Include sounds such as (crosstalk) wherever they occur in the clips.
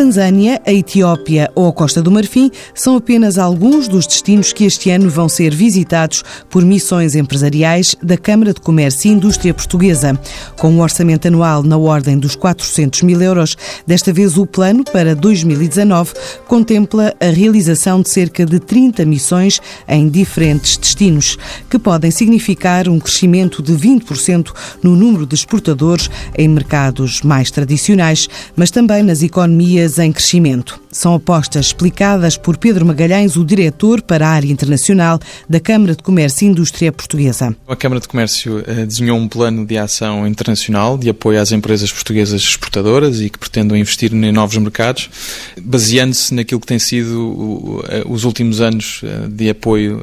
Tanzânia, a Etiópia ou a Costa do Marfim são apenas alguns dos destinos que este ano vão ser visitados por missões empresariais da Câmara de Comércio e Indústria Portuguesa. Com um orçamento anual na ordem dos 400 mil euros, desta vez o plano para 2019 contempla a realização de cerca de 30 missões em diferentes destinos, que podem significar um crescimento de 20% no número de exportadores em mercados mais tradicionais, mas também nas economias em crescimento. São apostas explicadas por Pedro Magalhães, o diretor para a área internacional da Câmara de Comércio e Indústria Portuguesa. A Câmara de Comércio eh, desenhou um plano de ação internacional de apoio às empresas portuguesas exportadoras e que pretendam investir em novos mercados, baseando-se naquilo que tem sido eh, os últimos anos eh, de apoio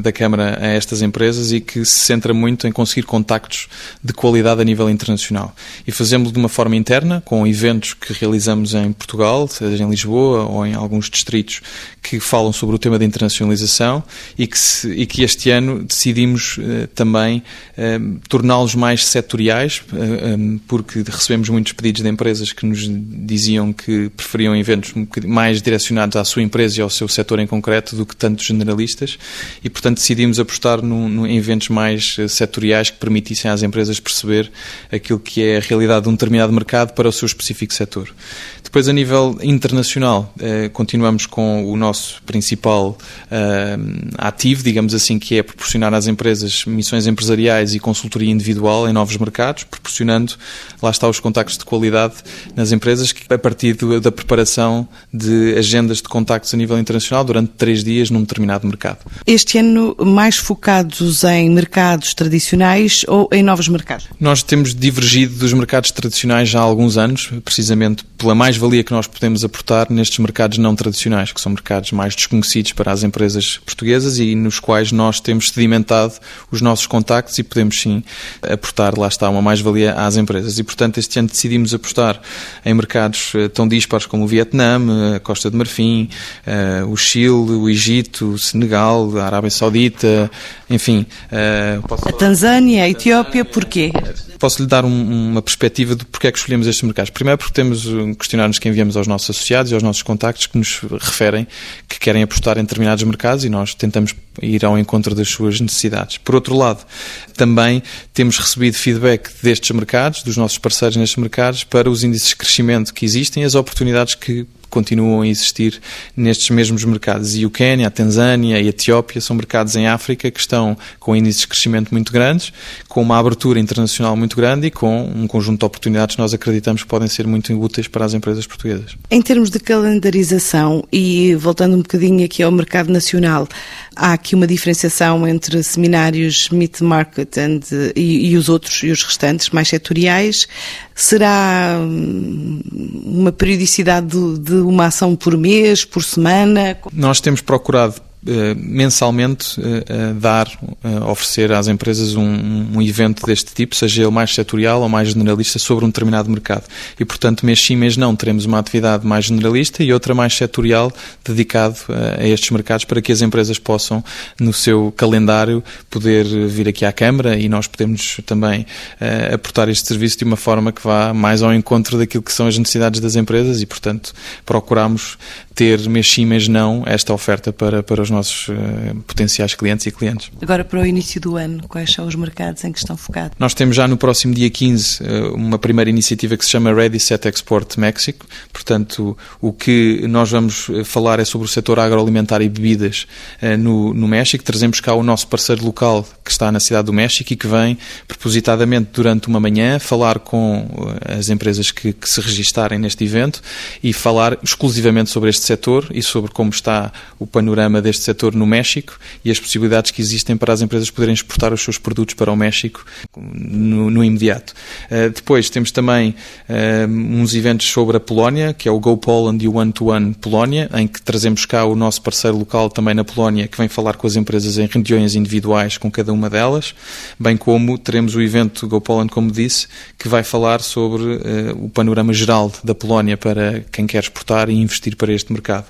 da Câmara a estas empresas e que se centra muito em conseguir contactos de qualidade a nível internacional. E fazemos de uma forma interna, com eventos que realizamos em Portugal, seja em Lisboa ou em alguns distritos, que falam sobre o tema da internacionalização e que, se, e que este ano decidimos eh, também eh, torná-los mais setoriais, eh, porque recebemos muitos pedidos de empresas que nos diziam que preferiam eventos mais direcionados à sua empresa e ao seu setor em concreto do que tantos generalistas e, portanto, decidimos apostar no, no, em eventos mais setoriais que permitissem às empresas perceber aquilo que é a realidade de um determinado mercado para o seu específico setor. Depois, a nível internacional, eh, continuamos com o nosso principal eh, ativo, digamos assim, que é proporcionar às empresas missões empresariais e consultoria individual em novos mercados, proporcionando, lá está, os contactos de qualidade nas empresas, a partir do, da preparação de agendas de contactos a nível internacional durante três dias num determinado mercado. Este ano, mais focados em mercados tradicionais ou em novos mercados? Nós temos divergido dos mercados tradicionais já há alguns anos, precisamente pela mais-valia que nós podemos aportar nestes mercados não tradicionais, que são mercados mais desconhecidos para as empresas portuguesas e nos quais nós temos sedimentado os nossos contactos e podemos sim aportar, lá está, uma mais-valia às empresas. E, portanto, este ano decidimos apostar em mercados eh, tão dispares como o Vietnã, a Costa de Marfim, eh, o Chile, o Egito, o Senegal, a Arábia Saudita, enfim. Eh, a Tanzânia, a Etiópia, porquê? Posso lhe dar um, uma perspectiva de porque é que escolhemos estes mercados. Primeiro porque temos questionários que enviamos aos nossos associados e aos nossos contactos que nos referem que querem apostar em determinados mercados e nós tentamos ir ao encontro das suas necessidades. Por outro lado, também temos recebido feedback destes mercados, dos nossos parceiros nestes mercados, para os índices de crescimento que existem e as oportunidades que continuam a existir nestes mesmos mercados. E o Quênia, a Tanzânia e a Etiópia são mercados em África que estão com índices de crescimento muito grandes, com uma abertura internacional muito grande e com um conjunto de oportunidades que nós acreditamos que podem ser muito úteis para as empresas portuguesas. Em termos de calendarização e voltando um bocadinho aqui ao mercado nacional, há aqui uma diferenciação entre seminários Meet Market e, e os outros e os restantes mais setoriais. Será hum, uma periodicidade de, de uma ação por mês, por semana? Nós temos procurado mensalmente uh, dar, uh, oferecer às empresas um, um, evento deste tipo, seja ele mais setorial ou mais generalista, sobre um determinado mercado. E, portanto, mês sim, mês não, teremos uma atividade mais generalista e outra mais setorial dedicado a estes mercados para que as empresas possam, no seu calendário, poder vir aqui à Câmara e nós podemos também aportar este serviço de uma forma que vá mais ao encontro daquilo que são as necessidades das empresas e, portanto, procuramos ter mês sim, mês não esta oferta para, para os nossos uh, potenciais clientes e clientes. Agora, para o início do ano, quais são os mercados em que estão focados? Nós temos já no próximo dia 15 uh, uma primeira iniciativa que se chama Ready Set Export México. Portanto, o que nós vamos eh, falar é sobre o setor agroalimentar e bebidas no, no México. Trazemos cá o nosso parceiro local que está na cidade do México e que vem propositadamente durante uma manhã falar com as empresas que, que se registarem neste evento e falar exclusivamente sobre este setor e sobre como está o panorama deste setor no México e as possibilidades que existem para as empresas poderem exportar os seus produtos para o México no, no imediato. Uh, depois temos também uh, uns eventos sobre a Polónia, que é o Go Poland e o One to One Polónia, em que trazemos cá o nosso parceiro local também na Polónia, que vem falar com as empresas em reuniões individuais com cada uma delas, bem como teremos o evento Go Poland, como disse, que vai falar sobre uh, o panorama geral da Polónia para quem quer exportar e investir para este mercado.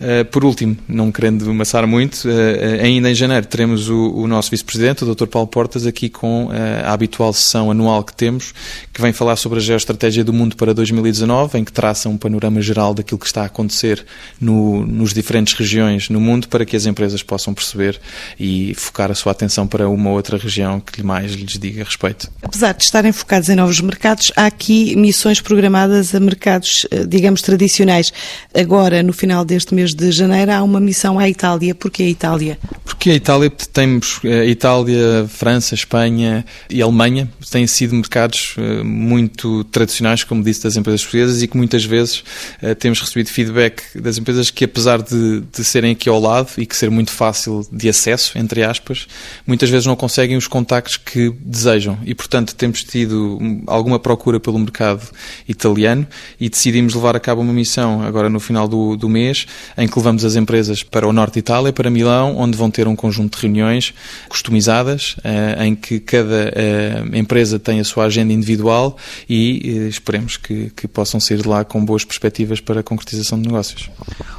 Eh, por último, não querendo amassar muito, uh, ainda em janeiro teremos o, o nosso vice-presidente, o Dr. Paulo Portas, aqui com a habitual sessão anual que temos, que vem falar sobre a geoestratégia do mundo para 2019, em que traça um panorama geral daquilo que está a acontecer no, nos diferentes regiões no mundo, para que as empresas possam perceber e focar a sua atenção para uma outra região que mais lhes diga respeito. Apesar de estarem focados em novos mercados, há aqui missões programadas a mercados, digamos, tradicionais. Agora, no final deste mês mês de janeiro há uma missão à Itália. Porquê a Itália? Porque a Itália, temos a eh, Itália, França, Espanha e Alemanha, têm sido mercados eh, muito tradicionais, como disse, das empresas portuguesas e que muitas vezes eh, temos recebido feedback das empresas que, apesar de, de serem aqui ao lado e que ser muito fácil de acesso, entre aspas, muitas vezes não conseguem os contactos que desejam e, portanto, temos tido alguma procura pelo mercado italiano e decidimos levar a cabo uma missão agora no final do, do mês em que levamos as empresas para o norte de Itália, para Milão, onde vão ter um conjunto de reuniões customizadas, eh, em que cada eh, empresa tem a sua agenda individual e eh, esperemos que, que possam sair de lá com boas perspectivas para a concretização de negócios.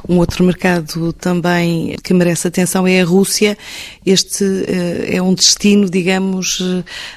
Um outro mercado também que merece atenção é a Rússia. Este é um destino, digamos,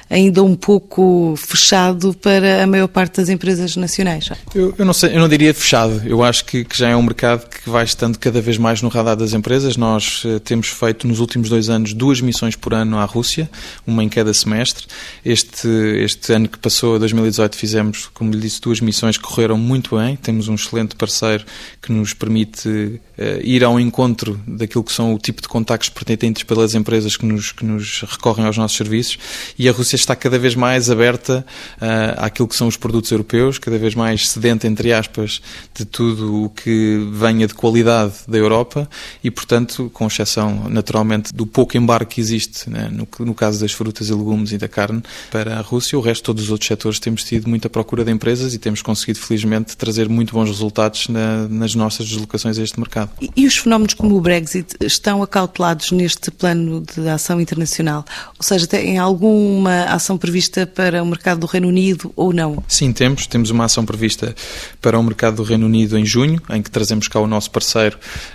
ainda um pouco fechado para a maior parte das empresas nacionais. Eu, eu não sei, eu não diria fechado. Eu acho que, que já é um mercado que vai estando cada vez mais no radar das empresas. Nós uh, temos feito nos últimos dois anos duas missões por ano à Rússia, uma em cada semestre. Este, este ano que passou, 2018, fizemos, como lhe disse, duas missões que correram muito bem. Temos um excelente parceiro que nos permite uh, ir ao encontro daquilo que são o tipo de contactos pertinentes pelas empresas que nos, que nos recorrem aos nossos serviços. E a Rússia está cada vez mais aberta uh, àquilo que são os produtos europeus, cada vez mais sedenta, entre aspas, de tudo o que venha de qualidade da Europa e, portanto, com exceção naturalmente do pouco embarque que existe né, no, no, caso das frutas e legumes e da carne para a Rússia, o resto, todos os outros setores, temos tido muita procura de empresas e temos conseguido, felizmente, trazer muito bons resultados na, nas nossas deslocações a este mercado. E, e os fenómenos como o Brexit estão acautelados neste plano de ação internacional? Ou seja, tem alguma ação prevista para o mercado do Reino Unido ou não? Sim, temos. Temos uma ação prevista para o mercado do Reino Unido em junho, em que trazemos cá o nosso parceiro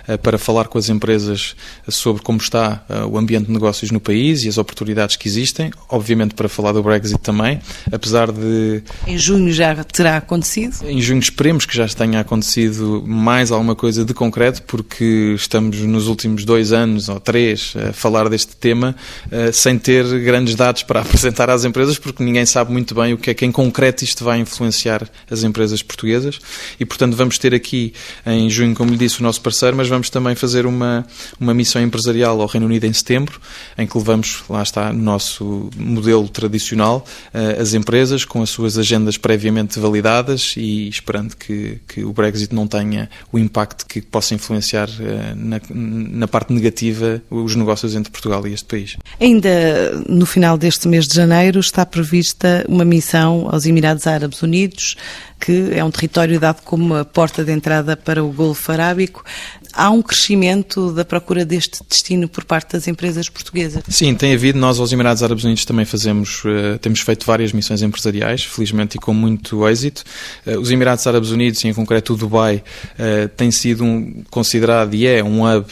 eh, para falar com as empresas sobre como está eh, o ambiente de negócios no país e as oportunidades que existem, obviamente para falar do Brexit também, apesar de... Em junho já terá acontecido? Em junho esperemos que já tenha acontecido mais alguma coisa de concreto, porque estamos nos últimos dois anos ou três a falar deste tema eh, sem ter grandes dados para (laughs) apresentar às empresas, porque ninguém sabe muito bem o que é que em concreto isto vai influenciar as empresas portuguesas e, portanto, vamos ter aqui em junho, como lhe disse, o nosso parceiro, mas vamos também fazer uma, uma missão empresarial ao Reino Unido em setembro, em que levamos, lá está, no nosso modelo tradicional, eh, as empresas com as suas agendas previamente validadas e esperando que, que o Brexit não tenha o impacto que possa influenciar eh, na, na parte negativa os negócios entre Portugal e este país. Ainda no final deste mês de janeiro está prevista uma missão aos Emirados Árabes Unidos, que é um território dado como a porta de entrada para o Golfo Arábico. Há um crescimento da procura deste destino por parte das empresas portuguesas? Sim, tem havido. Nós, aos Emirados Árabes Unidos, também fazemos, uh, temos feito várias missões empresariais, felizmente e com muito êxito. Uh, os Emirados Árabes Unidos, e em concreto o Dubai, uh, tem sido um, considerado e é um hub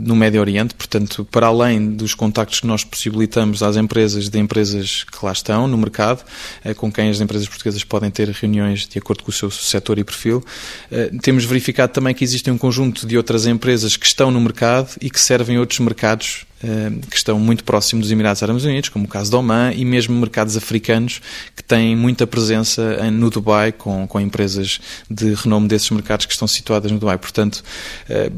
no Médio Oriente, portanto, para além dos contactos que nós possibilitamos às empresas de empresas que lá estão no mercado, com quem as empresas portuguesas podem ter reuniões de acordo com o seu setor e perfil, temos verificado também que existe um conjunto de outras empresas que estão no mercado e que servem outros mercados que estão muito próximos dos Emirados Árabes Unidos, como o caso do Oman, e mesmo mercados africanos que têm muita presença no Dubai, com, com empresas de renome desses mercados que estão situadas no Dubai. Portanto,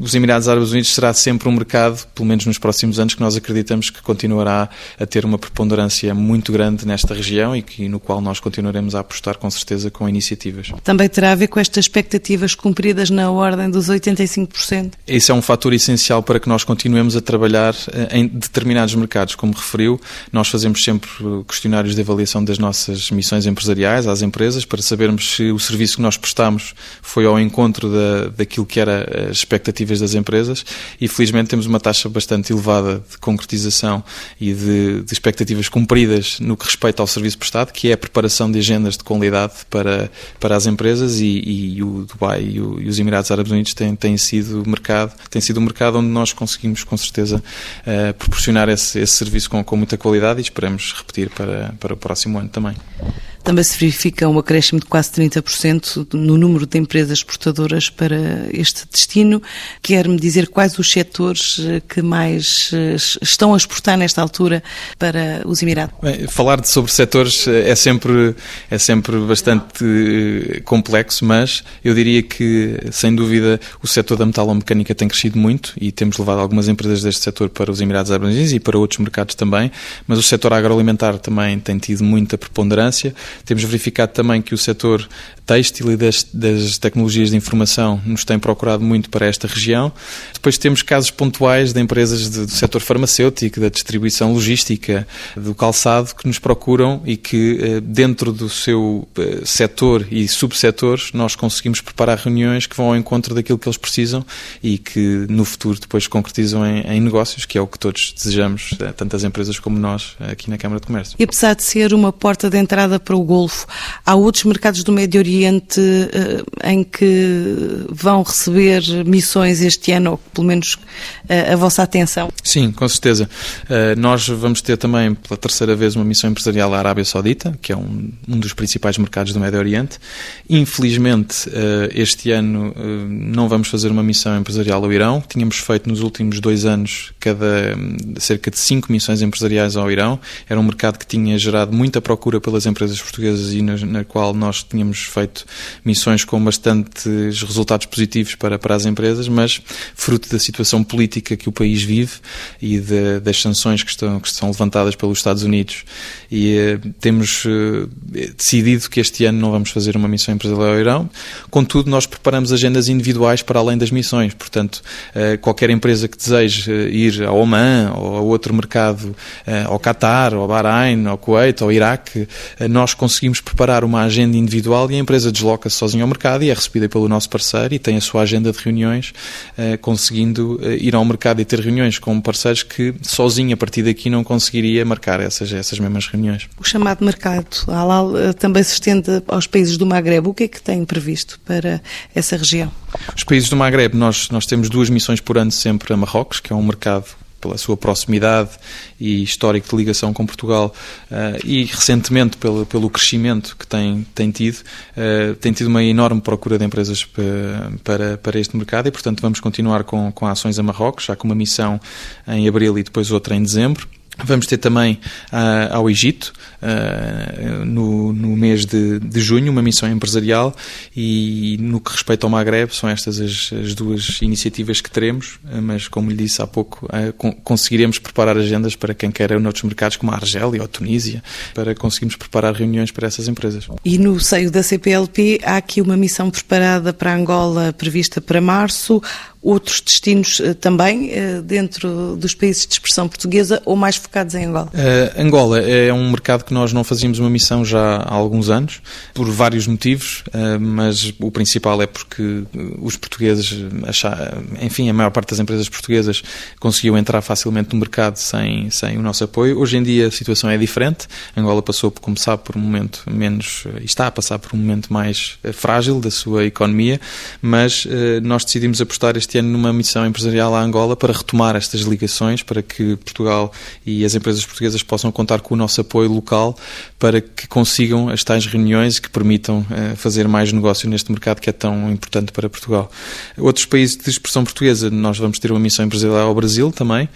os Emirados Árabes Unidos será sempre um mercado, pelo menos nos próximos anos, que nós acreditamos que continuará a ter uma preponderância muito grande nesta região e que, no qual nós continuaremos a apostar com certeza com iniciativas. Também terá a ver com estas expectativas cumpridas na ordem dos 85%? Esse é um fator essencial para que nós continuemos a trabalhar eh, em determinados mercados. Como referiu, nós fazemos sempre questionários de avaliação das nossas missões empresariais às empresas para sabermos se o serviço que nós prestamos foi ao encontro da, daquilo que era as expectativas das empresas e felizmente temos uma taxa bastante elevada de concretização e de, de expectativas cumpridas no que respeita ao serviço prestado, que é a preparação de agendas de qualidade para, para as empresas e, e o Dubai e, o, e, os Emirados Árabes Unidos têm, têm sido mercado, tem sido um mercado onde nós conseguimos com certeza uh, proporcionar esse, esse serviço com, com muita qualidade e esperamos repetir para, para o próximo ano também. Também se verifica um acréscimo de quase 30% no número de empresas exportadoras para este destino. Quer-me dizer quais os setores eh, que mais eh, estão a exportar nesta altura para os Emirados? Bem, falar sobre setores eh, é sempre, é sempre bastante complexo, mas eu diria que, sem dúvida, o setor da metalomecânica tem crescido muito e temos levado algumas empresas deste setor para os Emirados Árabes Unidos e para outros mercados também, mas o setor agroalimentar também tem tido muita preponderância. Temos verificado também que o setor têxtil e das, das, tecnologias de informação nos tem procurado muito para esta região. Depois temos casos pontuais de empresas do setor farmacêutico, da distribuição logística, do calçado, que nos procuram e que, eh, dentro do seu eh, setor e subsetores, nós conseguimos preparar reuniões que vão ao encontro daquilo que eles precisam e que, no futuro, depois concretizam em, em negócios, que é o que todos desejamos, eh, tanto as empresas como nós, aqui na Câmara de Comércio. E apesar de ser uma porta de entrada para o Golfo, há outros mercados do Médio Oriente uh, em que vão receber missões este ano, ou pelo menos uh, a vossa atenção? Sim, com certeza. Uh, nós vamos ter também pela terceira vez uma missão empresarial à Arábia Saudita, que é um, um dos principais mercados do Médio Oriente. Infelizmente, este ano não vamos fazer uma missão empresarial ao Irão. Tínhamos feito nos últimos dois anos cada cerca de cinco missões empresariais ao Irão. Era um mercado que tinha gerado muita procura pelas empresas portuguesas e na, na, qual nós tínhamos feito missões com bastantes resultados positivos para, para as empresas, mas fruto da situação política que o país vive e de, das sanções que estão, que estão levantadas pelos Estados Unidos. E eh, temos eh, decidido que este ano não vamos fazer uma missão empresarial ao Irão. Contudo, nós preparamos agendas individuais para além das missões. Portanto, eh, qualquer empresa que deseje ir ao Oman ou a outro mercado, ao Qatar, ao Bahrein, ao Kuwait, ao Iraque, nós conseguimos preparar uma agenda individual e a empresa desloca-se sozinha ao mercado e é recebida pelo nosso parceiro e tem a sua agenda de reuniões, eh, conseguindo eh, ir ao mercado e ter reuniões com parceiros que sozinho a partir daqui não conseguiria marcar essas, essas mesmas reuniões. O chamado mercado halal eh, também se estende aos países do Magreb. O que é que tem previsto para essa região? Os países do Magreb, nós, nós temos duas missões por ano sempre a Marrocos, que é um mercado pela sua proximidade e histórico de ligação com Portugal uh, e recentemente pelo, pelo crescimento que tem, tem tido, uh, tem tido uma enorme procura de empresas para, para este mercado e, portanto, vamos continuar com, com ações a Marrocos, já com uma missão em abril e depois outra em dezembro. Vamos ter também uh, ao Egito, uh, no, no, mês de, de, junho, uma missão empresarial e no que respeita ao Maghreb, são estas as, as duas iniciativas que teremos, uh, mas como lhe disse há pouco, con conseguiremos preparar agendas para quem queira noutros mercados como a Argélia ou a Tunísia, para conseguirmos preparar reuniões para essas empresas. E no seio da CPLP há aqui uma missão preparada para Angola prevista para março, outros destinos uh, também uh, dentro dos países de expressão portuguesa ou mais focados em Angola? Uh, Angola é um mercado que nós não fazíamos uma missão já há alguns anos, por vários motivos, mas o principal é porque os portugueses, enfim, a maior parte das empresas portuguesas conseguiu entrar facilmente no mercado sem, sem o nosso apoio. Hoje em dia a situação é diferente. Angola passou, como sabe, por um momento menos, está a passar por um momento mais frágil da sua economia, mas nós decidimos apostar este ano numa missão empresarial à Angola para retomar estas ligações, para que Portugal e, e as empresas portuguesas possam contar com o nosso apoio local para que consigam as tais reuniões que permitam fazer mais negócio neste mercado que é tão importante para Portugal. Outros países de expressão portuguesa, nós vamos ter uma missão empresarial ao Brasil também,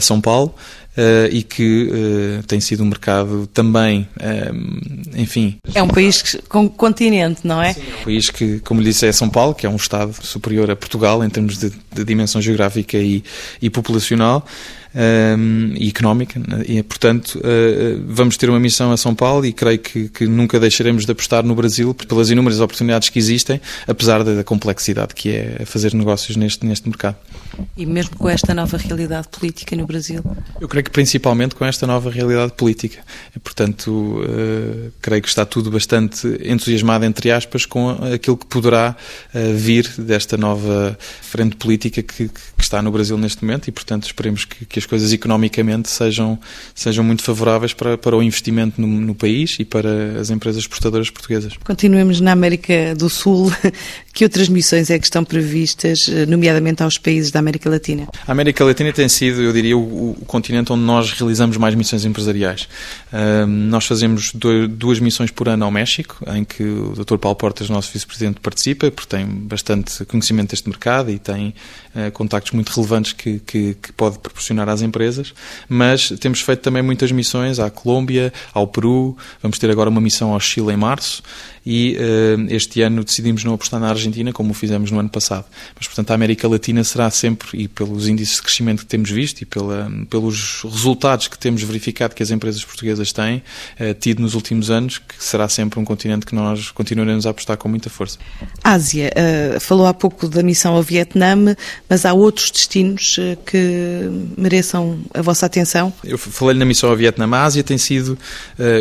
São Paulo, Uh, e que uh, tem sido um mercado também, uh, enfim. É um país com continente, não é? Sim, é um país que, como lhe disse, é São Paulo, que é um Estado superior a Portugal em termos de, de dimensão geográfica e, e populacional um, e económica. Né? E, portanto, uh, vamos ter uma missão a São Paulo e creio que, que, nunca deixaremos de apostar no Brasil pelas inúmeras oportunidades que existem, apesar da complexidade que é fazer negócios neste, neste mercado. E mesmo com esta nova realidade política no Brasil? Eu creio que principalmente com esta nova realidade política. E, portanto, uh, creio que está tudo bastante entusiasmado, entre aspas, com aquilo que poderá uh, vir desta nova frente política que, que, está no Brasil neste momento e, portanto, esperemos que, que as coisas economicamente sejam, sejam muito favoráveis para, para o investimento no, no país e para as empresas exportadoras portuguesas. Continuemos na América do Sul. (laughs) Que outras missões é que estão previstas, eh, nomeadamente aos países da América Latina? A América Latina tem sido, eu diria, o, o continente onde nós realizamos mais missões empresariais. Uh, nós fazemos do, duas missões por ano ao México, em que o Dr. Paulo Portas, nosso vice-presidente, participa, porque tem bastante conhecimento deste mercado e tem uh, contactos muito relevantes que, que, que pode proporcionar às empresas, mas temos feito também muitas missões à Colômbia, ao Peru, vamos ter agora uma missão ao Chile em março e uh, este ano decidimos não apostar na Argentina como o fizemos no ano passado. Mas, portanto, a América Latina será sempre, e pelos índices de crescimento que temos visto e pela, pelos resultados que temos verificado que as empresas portuguesas têm uh, tido nos últimos anos, que será sempre um continente que nós continuaremos a apostar com muita força. Ásia, uh, falou há pouco da missão ao Vietnã, mas há outros destinos que mereçam a vossa atenção? Eu falei na missão ao Vietnã. A Ásia tem sido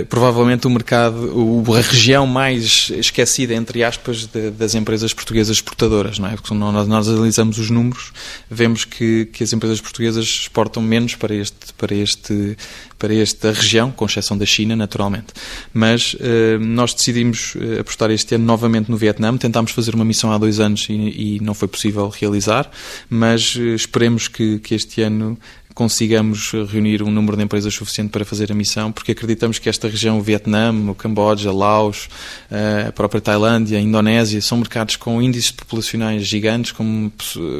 provavelmente o mercado, a região mais esquecida, entre aspas, de, das empresas portuguesas exportadoras, não é? Porque nós, nós analisamos os números, vemos que, que as empresas portuguesas exportam menos para este, para este, para esta região, com exceção da China, naturalmente. Mas uh, nós decidimos eh, apostar este ano novamente no Vietnã. Tentámos fazer uma missão há dois anos e, e não foi possível realizar, mas uh, esperemos que, que este ano consigamos reunir um número de empresas suficiente para fazer a missão, porque acreditamos que esta região, o Vietnã, o Camboja, Laos, eh, a própria Tailândia, a Indonésia, são mercados com índices populacionais gigantes, com,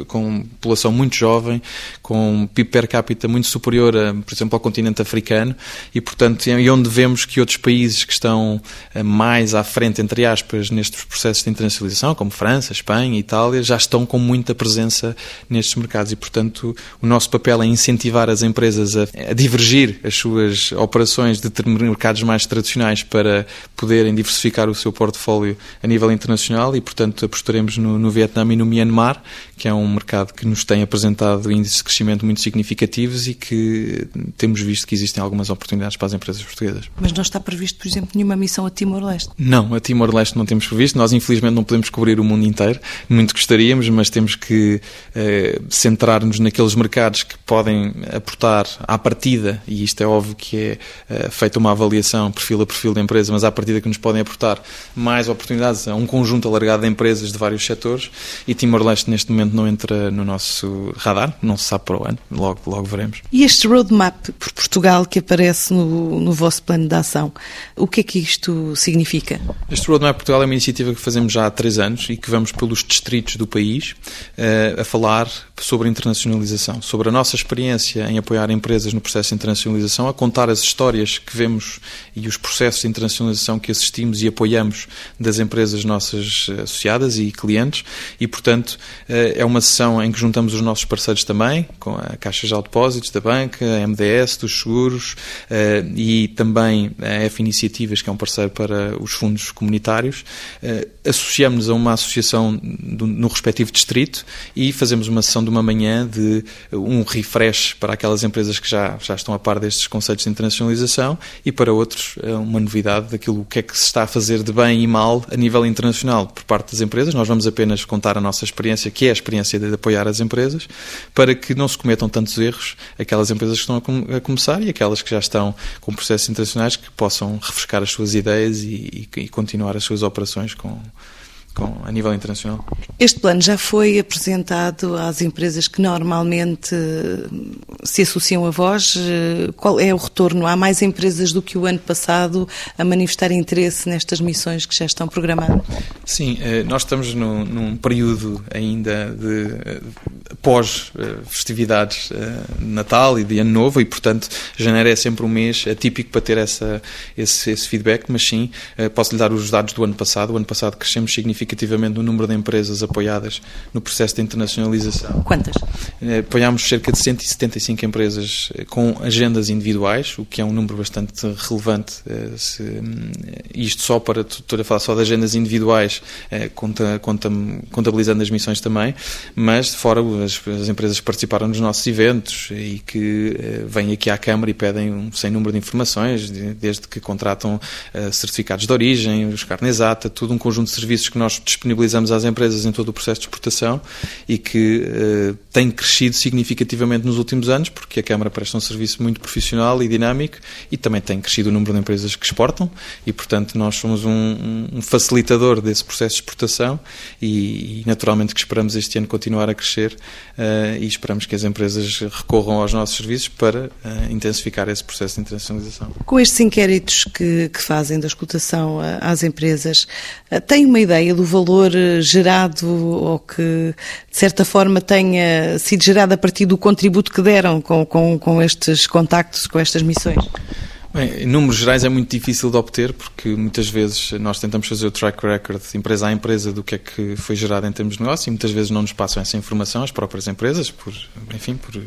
com população muito jovem, com PIB per capita muito superior, a, por exemplo, ao continente africano, e, portanto, e onde vemos que outros países que estão eh, mais à frente, entre aspas, nestes processos de internacionalização, como França, Espanha, Itália, já estão com muita presença nestes mercados, e, portanto, o nosso papel é incentivar incentivar as empresas a, a divergir as suas operações de mercados mais tradicionais para poderem diversificar o seu portfólio a nível internacional e, portanto, apostaremos no, no Vietnã e no Myanmar, que é um mercado que nos tem apresentado índices de crescimento muito significativos e que temos visto que existem algumas oportunidades para as empresas portuguesas. Mas não está previsto, por exemplo, nenhuma missão a Timor-Leste? Não, a Timor-Leste não temos previsto. Nós, infelizmente, não podemos cobrir o mundo inteiro. Muito gostaríamos, mas temos que eh, centrar-nos naqueles mercados que podem aportar à partida, e isto é óbvio que é uh, feita uma avaliação perfil a perfil da empresa, mas à partida que nos podem aportar mais oportunidades a um conjunto alargado de empresas de vários setores, e Timor-Leste neste momento não entra no nosso radar, não se sabe para o ano, logo, logo veremos. E este roadmap por Portugal que aparece no, no vosso plano de ação, o que é que isto significa? Este roadmap Portugal é uma iniciativa que fazemos já há três anos e que vamos pelos distritos do país uh, a falar sobre internacionalização, sobre a nossa experiência experiência em apoiar empresas no processo de internacionalização, a contar as histórias que vemos e os processos de internacionalização que assistimos e apoiamos das empresas nossas eh, associadas e clientes e, portanto, eh, é uma sessão em que juntamos os nossos parceiros também, com a Caixa de Depósitos da banca, a MDS, dos seguros eh, e também a F Iniciativas, que é um parceiro para os fundos comunitários. Associamos-nos a uma associação no respectivo distrito e fazemos uma sessão de uma manhã de um refresh para aquelas empresas que já, já estão a par destes conceitos de internacionalização e para outros é uma novidade daquilo que é que se está a fazer de bem e mal a nível internacional por parte das empresas. Nós vamos apenas contar a nossa experiência, que é a experiência de apoiar as empresas, para que não se cometam tantos erros aquelas empresas que estão a, com, a começar e aquelas que já estão com processos internacionais que possam refrescar as suas ideias e, e, e continuar as suas operações com com, a nível internacional. Este plano já foi apresentado às empresas que normalmente se associam a vós. Qual é o retorno? Há mais empresas do que o ano passado a manifestar interesse nestas missões que já estão programadas? Sim, nós estamos num, num período ainda de pós-festividades de Natal e de Ano Novo e, portanto, janeiro é sempre um mês atípico para ter essa, esse, esse feedback, mas sim, posso lhe dar os dados do ano passado. O ano passado crescemos significativamente no número de empresas apoiadas no processo de internacionalização. Quantas? Apoiámos cerca de 175 empresas com agendas individuais, o que é um número bastante relevante. Se, isto só para, estou a falar só de agendas individuais, conta, conta, contabilizando as missões também, mas fora as, as empresas que participaram nos nossos eventos e que vêm aqui à Câmara e pedem um sem número de informações, desde que contratam certificados de origem, os carnesata, tudo um conjunto de serviços que nós disponibilizamos às empresas em todo o processo de exportação e que uh, tem crescido significativamente nos últimos anos, porque a Câmara presta um serviço muito profissional e dinâmico e também tem crescido o número de empresas que exportam e, portanto, nós somos um, um facilitador desse processo de exportação e, e, naturalmente que esperamos este ano continuar a crescer uh, e esperamos que as empresas recorram aos nossos serviços para uh, intensificar esse processo de internacionalização. Com estes inquéritos que, que fazem da escutação às empresas, tem uma ideia do valor gerado ou que, de certa forma, tenha sido gerado a partir do contributo que deram com, com, com estes contactos, com estas missões? Bem, em números gerais é muito difícil de obter porque muitas vezes nós tentamos fazer o track record empresa a empresa do que é que foi gerado em termos de negócio e muitas vezes não nos passam essa informação as próprias empresas, por, enfim, por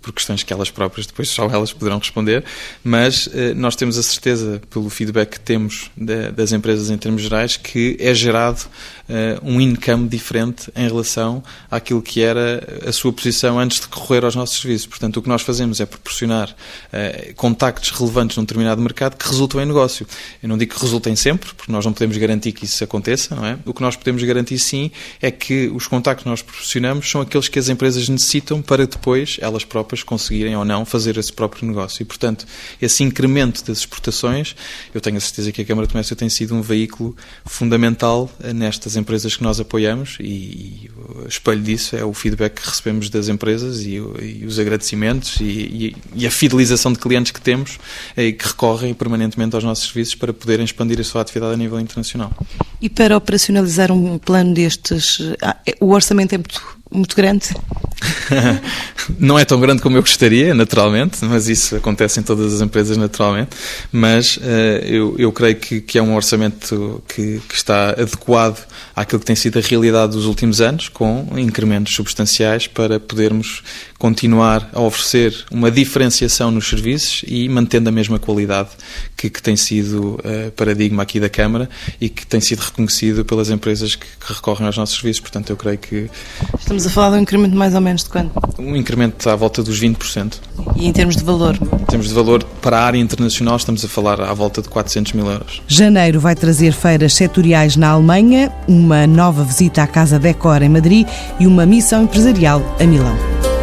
por questões que elas próprias depois só elas poderão responder, mas eh, nós temos a certeza, pelo feedback que temos das empresas em termos gerais, que é gerado eh, um income diferente em relação àquilo que era a sua posição antes de recorrer aos nossos serviços. Portanto, o que nós fazemos é proporcionar eh, contactos relevantes num determinado mercado que resultam em negócio. Eu não digo que resultem sempre, porque nós não podemos garantir que isso aconteça, não é? O que nós podemos garantir sim é que os contactos que nós proporcionamos são aqueles que as empresas necessitam para depois elas próprias próprias conseguirem ou não fazer esse próprio negócio. E, portanto, esse incremento das exportações, eu tenho a certeza que a Câmara de Comércio tem sido um veículo fundamental nestas empresas que nós apoiamos e, e espelho disso é o feedback que recebemos das empresas e, e os agradecimentos e, e, a fidelização de clientes que temos e que recorrem permanentemente aos nossos serviços para poderem expandir a sua atividade a nível internacional. E para operacionalizar um plano destes, ah, é, o orçamento é muito, muito grande? (laughs) não é tão grande como eu gostaria, naturalmente, mas isso acontece em todas as empresas, naturalmente. Mas uh, eu, eu creio que, que é um orçamento que, que, está adequado àquilo que tem sido a realidade dos últimos anos, com incrementos substanciais para podermos continuar a oferecer uma diferenciação nos serviços e mantendo a mesma qualidade que, que tem sido uh, paradigma aqui da Câmara e que tem sido reconhecido pelas empresas que, que recorrem aos nossos serviços. Portanto, eu creio que. Estamos a falar de um incremento mais ou menos de quanto? Um incremento à volta dos 20%. E em termos de valor? Em termos de valor, para a área internacional, estamos a falar à volta de 400 mil euros. Janeiro vai trazer feiras setoriais na Alemanha, uma nova visita à Casa Decor em Madrid e uma missão empresarial a Milão.